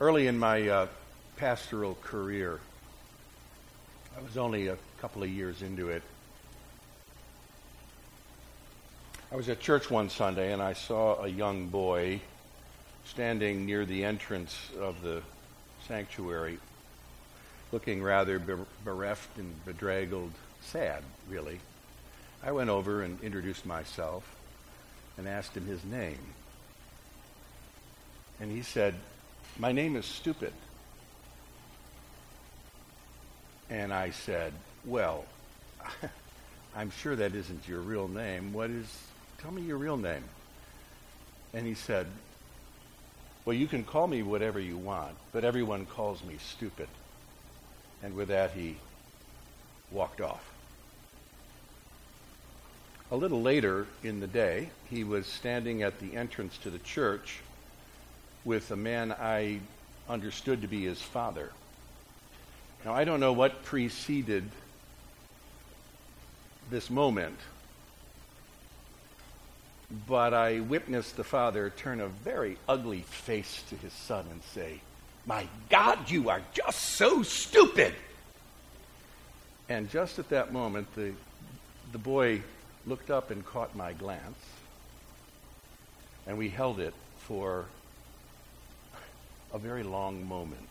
Early in my uh, pastoral career, I was only a couple of years into it. I was at church one Sunday and I saw a young boy standing near the entrance of the sanctuary, looking rather bereft and bedraggled, sad, really. I went over and introduced myself and asked him his name. And he said, My name is Stupid. And I said, Well, I'm sure that isn't your real name. What is, tell me your real name. And he said, Well, you can call me whatever you want, but everyone calls me stupid. And with that, he walked off. A little later in the day, he was standing at the entrance to the church with a man I understood to be his father. Now, I don't know what preceded this moment, but I witnessed the father turn a very ugly face to his son and say, My God, you are just so stupid. And just at that moment, the, the boy looked up and caught my glance, and we held it for a very long moment,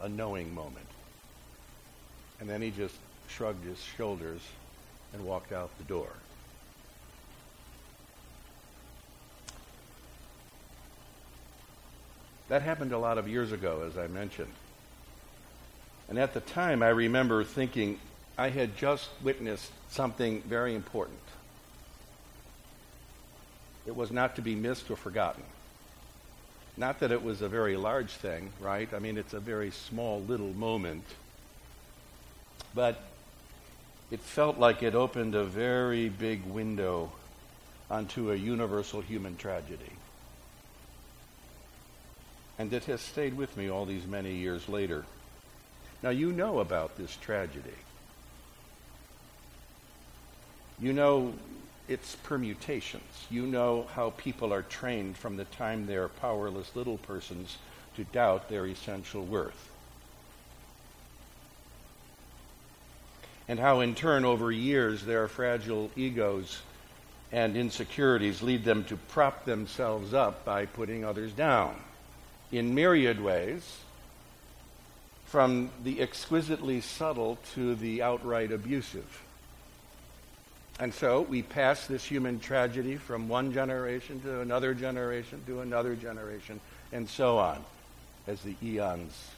a knowing moment. And then he just shrugged his shoulders and walked out the door. That happened a lot of years ago, as I mentioned. And at the time, I remember thinking I had just witnessed something very important. It was not to be missed or forgotten. Not that it was a very large thing, right? I mean, it's a very small little moment. But it felt like it opened a very big window onto a universal human tragedy. And it has stayed with me all these many years later. Now, you know about this tragedy. You know its permutations. You know how people are trained from the time they are powerless little persons to doubt their essential worth. And how, in turn, over years, their fragile egos and insecurities lead them to prop themselves up by putting others down in myriad ways, from the exquisitely subtle to the outright abusive. And so we pass this human tragedy from one generation to another generation to another generation, and so on as the eons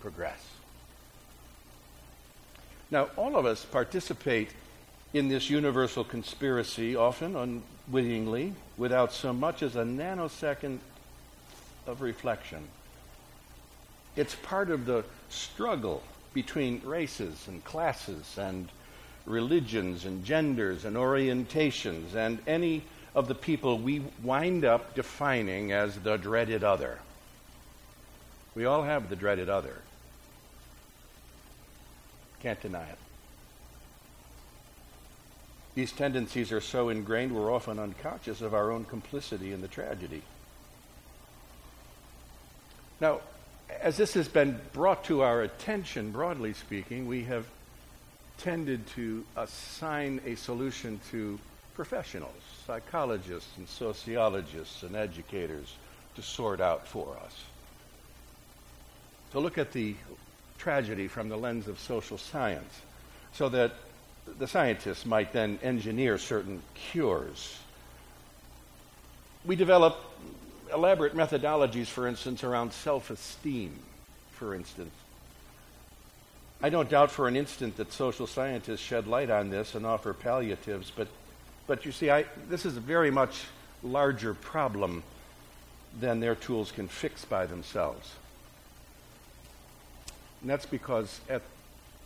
progress. Now, all of us participate in this universal conspiracy, often unwittingly, without so much as a nanosecond of reflection. It's part of the struggle between races and classes and religions and genders and orientations and any of the people we wind up defining as the dreaded other. We all have the dreaded other. Can't deny it. These tendencies are so ingrained we're often unconscious of our own complicity in the tragedy. Now, as this has been brought to our attention, broadly speaking, we have tended to assign a solution to professionals, psychologists and sociologists and educators to sort out for us. To look at the tragedy from the lens of social science so that the scientists might then engineer certain cures. We develop elaborate methodologies, for instance, around self esteem, for instance, I don't doubt for an instant that social scientists shed light on this and offer palliatives, but, but you see, I, this is a very much larger problem than their tools can fix by themselves. And that's because at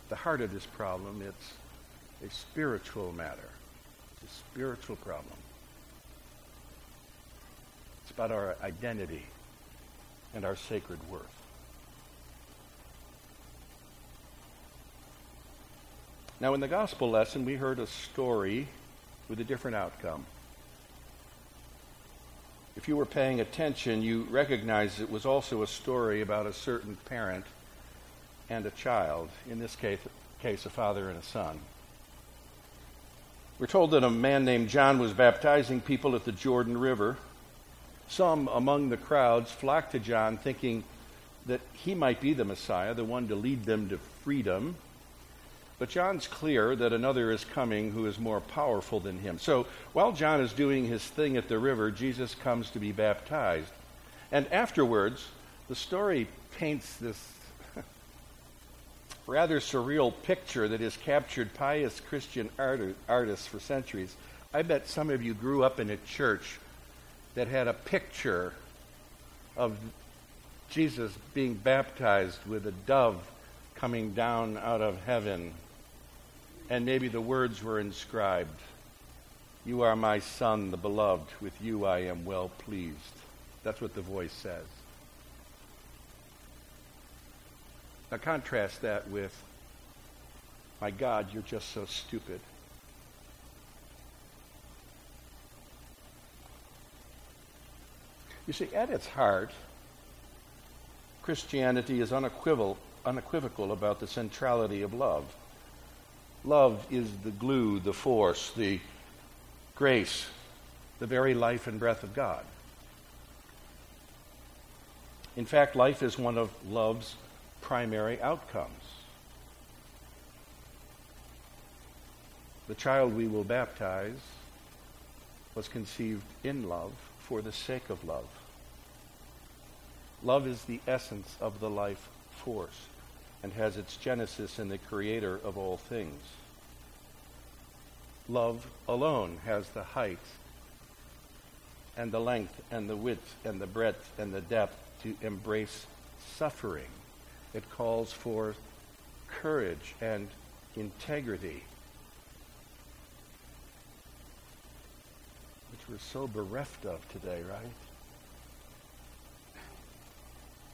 the heart of this problem, it's a spiritual matter. It's a spiritual problem. It's about our identity and our sacred worth. Now, in the gospel lesson, we heard a story with a different outcome. if you were paying attention, you recognized it was also a story about a certain parent and a child, in this case, case a father and a son. We're told that a man named John was baptizing people at the Jordan River. Some among the crowds flocked to John thinking that he might be the Messiah, the one to lead them to freedom. But John's clear that another is coming who is more powerful than him. So while John is doing his thing at the river, Jesus comes to be baptized. And afterwards, the story paints this rather surreal picture that has captured pious Christian art- artists for centuries. I bet some of you grew up in a church that had a picture of Jesus being baptized with a dove coming down out of heaven. And maybe the words were inscribed You are my son, the beloved. With you I am well pleased. That's what the voice says. Now contrast that with, my God, you're just so stupid. You see, at its heart, Christianity is unequivocal, unequivocal about the centrality of love. Love is the glue, the force, the grace, the very life and breath of God. In fact, life is one of love's primary outcomes. The child we will baptize was conceived in love for the sake of love. Love is the essence of the life force and has its genesis in the creator of all things. Love alone has the height and the length and the width and the breadth and the depth to embrace suffering it calls for courage and integrity, which we're so bereft of today, right?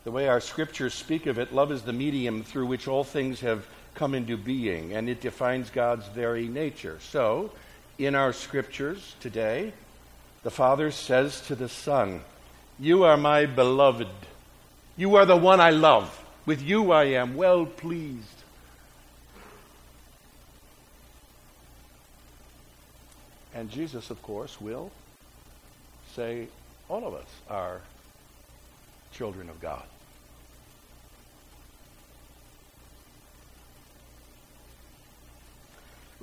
The way our scriptures speak of it, love is the medium through which all things have come into being, and it defines God's very nature. So, in our scriptures today, the Father says to the Son, You are my beloved. You are the one I love. With you I am well pleased. And Jesus, of course, will say, All of us are children of God.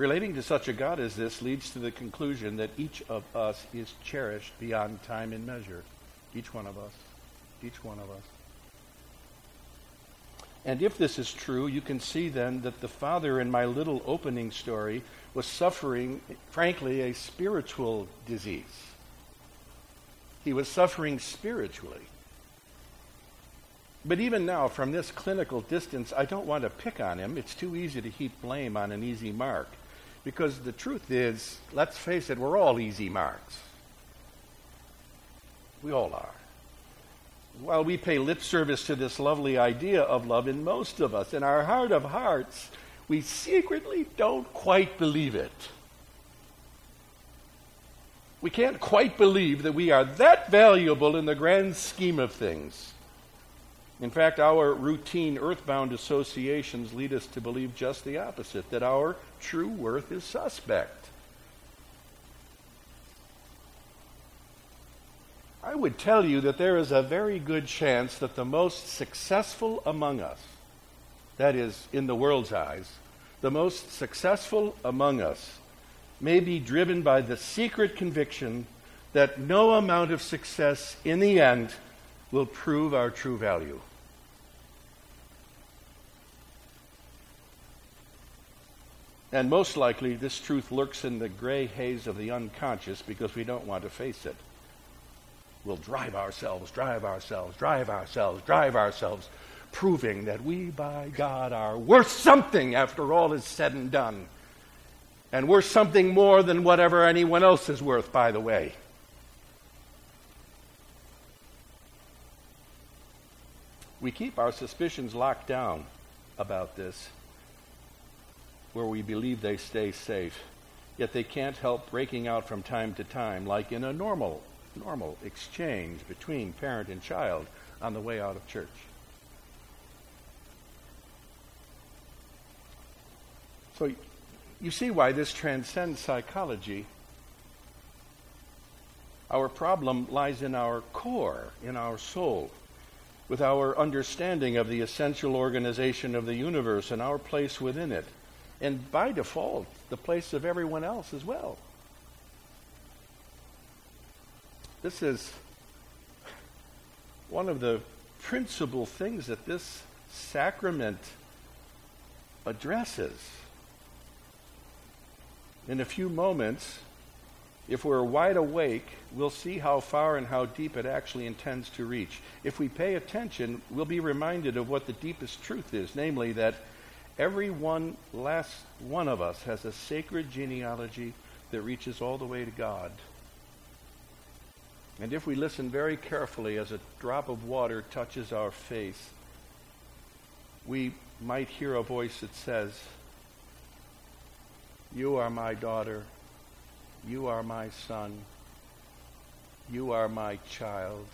Relating to such a God as this leads to the conclusion that each of us is cherished beyond time and measure. Each one of us. Each one of us. And if this is true, you can see then that the father in my little opening story was suffering, frankly, a spiritual disease. He was suffering spiritually. But even now, from this clinical distance, I don't want to pick on him. It's too easy to heap blame on an easy mark. Because the truth is, let's face it, we're all easy marks. We all are while we pay lip service to this lovely idea of love in most of us, in our heart of hearts, we secretly don't quite believe it. We can't quite believe that we are that valuable in the grand scheme of things. In fact, our routine earthbound associations lead us to believe just the opposite that our true worth is suspect. I would tell you that there is a very good chance that the most successful among us, that is, in the world's eyes, the most successful among us may be driven by the secret conviction that no amount of success in the end will prove our true value. And most likely, this truth lurks in the gray haze of the unconscious because we don't want to face it We'll drive ourselves, drive ourselves, drive ourselves, drive ourselves, proving that we, by God, are worth something after all is said and done. And worth something more than whatever anyone else is worth, by the way. We keep our suspicions locked down about this, where we believe they stay safe, yet they can't help breaking out from time to time, like in a normal normal exchange between parent and child on the way out of church. So you see why this transcends psychology. Our problem lies in our core, in our soul, with our understanding of the essential organization of the universe and our place within it, and by default, the place of everyone else as well. This is one of the principal things that this sacrament addresses. In a few moments, if we're wide awake, we'll see how far and how deep it actually intends to reach. If we pay attention, we'll be reminded of what the deepest truth is, namely that every one last one of us has a sacred genealogy that reaches all the way to God. And if we listen very carefully as a drop of water touches our face, we might hear a voice that says, You are my daughter. You are my son. You are my child.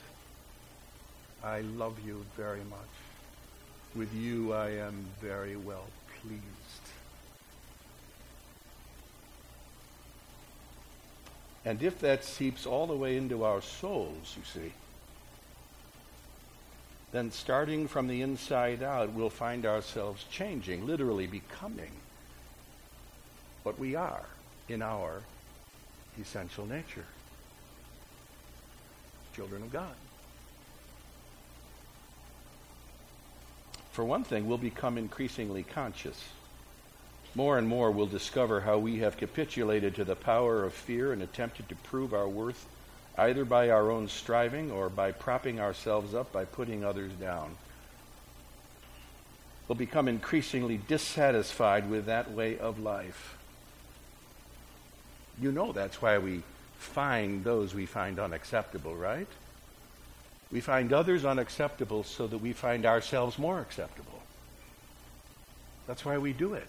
I love you very much. With you I am very well pleased. And if that seeps all the way into our souls, you see, then starting from the inside out, we'll find ourselves changing, literally becoming what we are in our essential nature children of God. For one thing, we'll become increasingly conscious more and more we'll discover how we have capitulated to the power of fear and attempted to prove our worth either by our own striving or by propping ourselves up by putting others down. We'll become increasingly dissatisfied with that way of life. You know that's why we find those we find unacceptable, right? We find others unacceptable so that we find ourselves more acceptable. That's why we do it.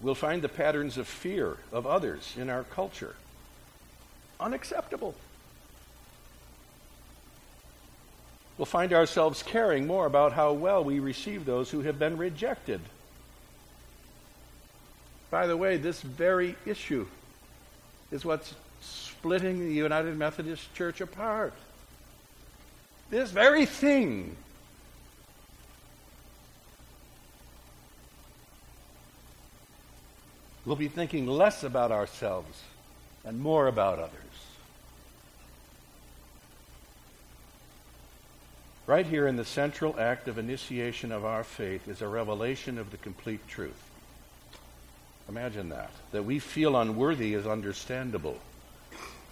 We'll find the patterns of fear of others in our culture unacceptable. We'll find ourselves caring more about how well we receive those who have been rejected. By the way, this very issue is what's splitting the United Methodist Church apart. This very thing We'll be thinking less about ourselves and more about others. Right here in the central act of initiation of our faith is a revelation of the complete truth. Imagine that. That we feel unworthy is understandable.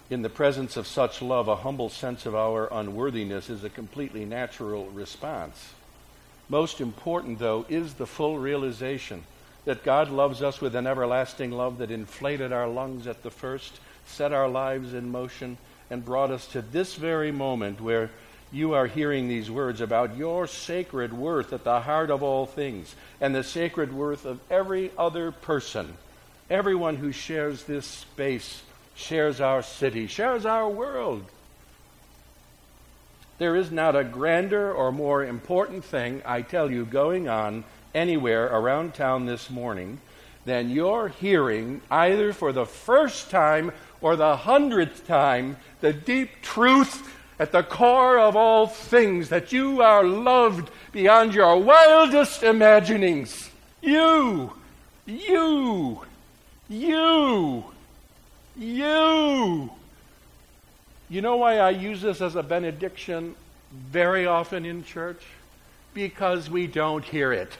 In the presence of such love, a humble sense of our unworthiness is a completely natural response. Most important, though, is the full realization that God loves us with an everlasting love that inflated our lungs at the first, set our lives in motion, and brought us to this very moment where you are hearing these words about your sacred worth at the heart of all things and the sacred worth of every other person. Everyone who shares this space, shares our city, shares our world. There is not a grander or more important thing, I tell you, going on anywhere around town this morning, than you're hearing either for the first time or the hundredth time the deep truth at the core of all things that you are loved beyond your wildest imaginings. You, you, you, you. You know why I use this as a benediction very often in church? Because we don't hear it.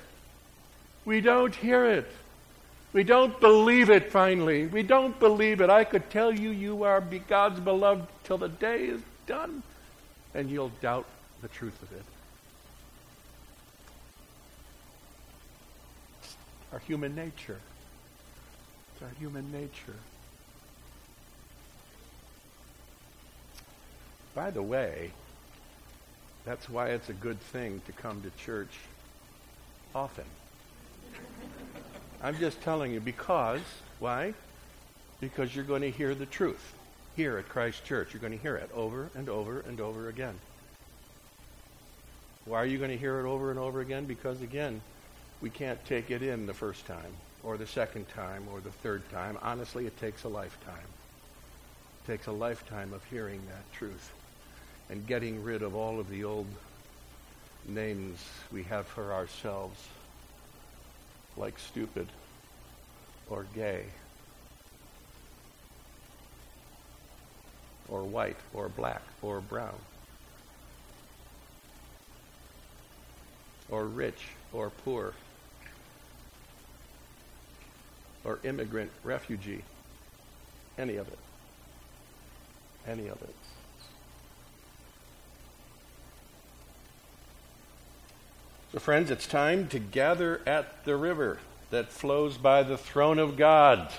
We don't hear it. We don't believe it finally. We don't believe it. I could tell you you are God's beloved till the day is done, and you'll doubt the truth of it. It's our human nature. It's our human nature. By the way, that's why it's a good thing to come to church often. I'm just telling you because, why? Because you're going to hear the truth here at Christ Church. You're going to hear it over and over and over again. Why are you going to hear it over and over again? Because, again, we can't take it in the first time or the second time or the third time. Honestly, it takes a lifetime. It takes a lifetime of hearing that truth and getting rid of all of the old names we have for ourselves, like stupid or gay or white or black or brown or rich or poor or immigrant, refugee, any of it. Any of it. So, friends, it's time to gather at the river that flows by the throne of God.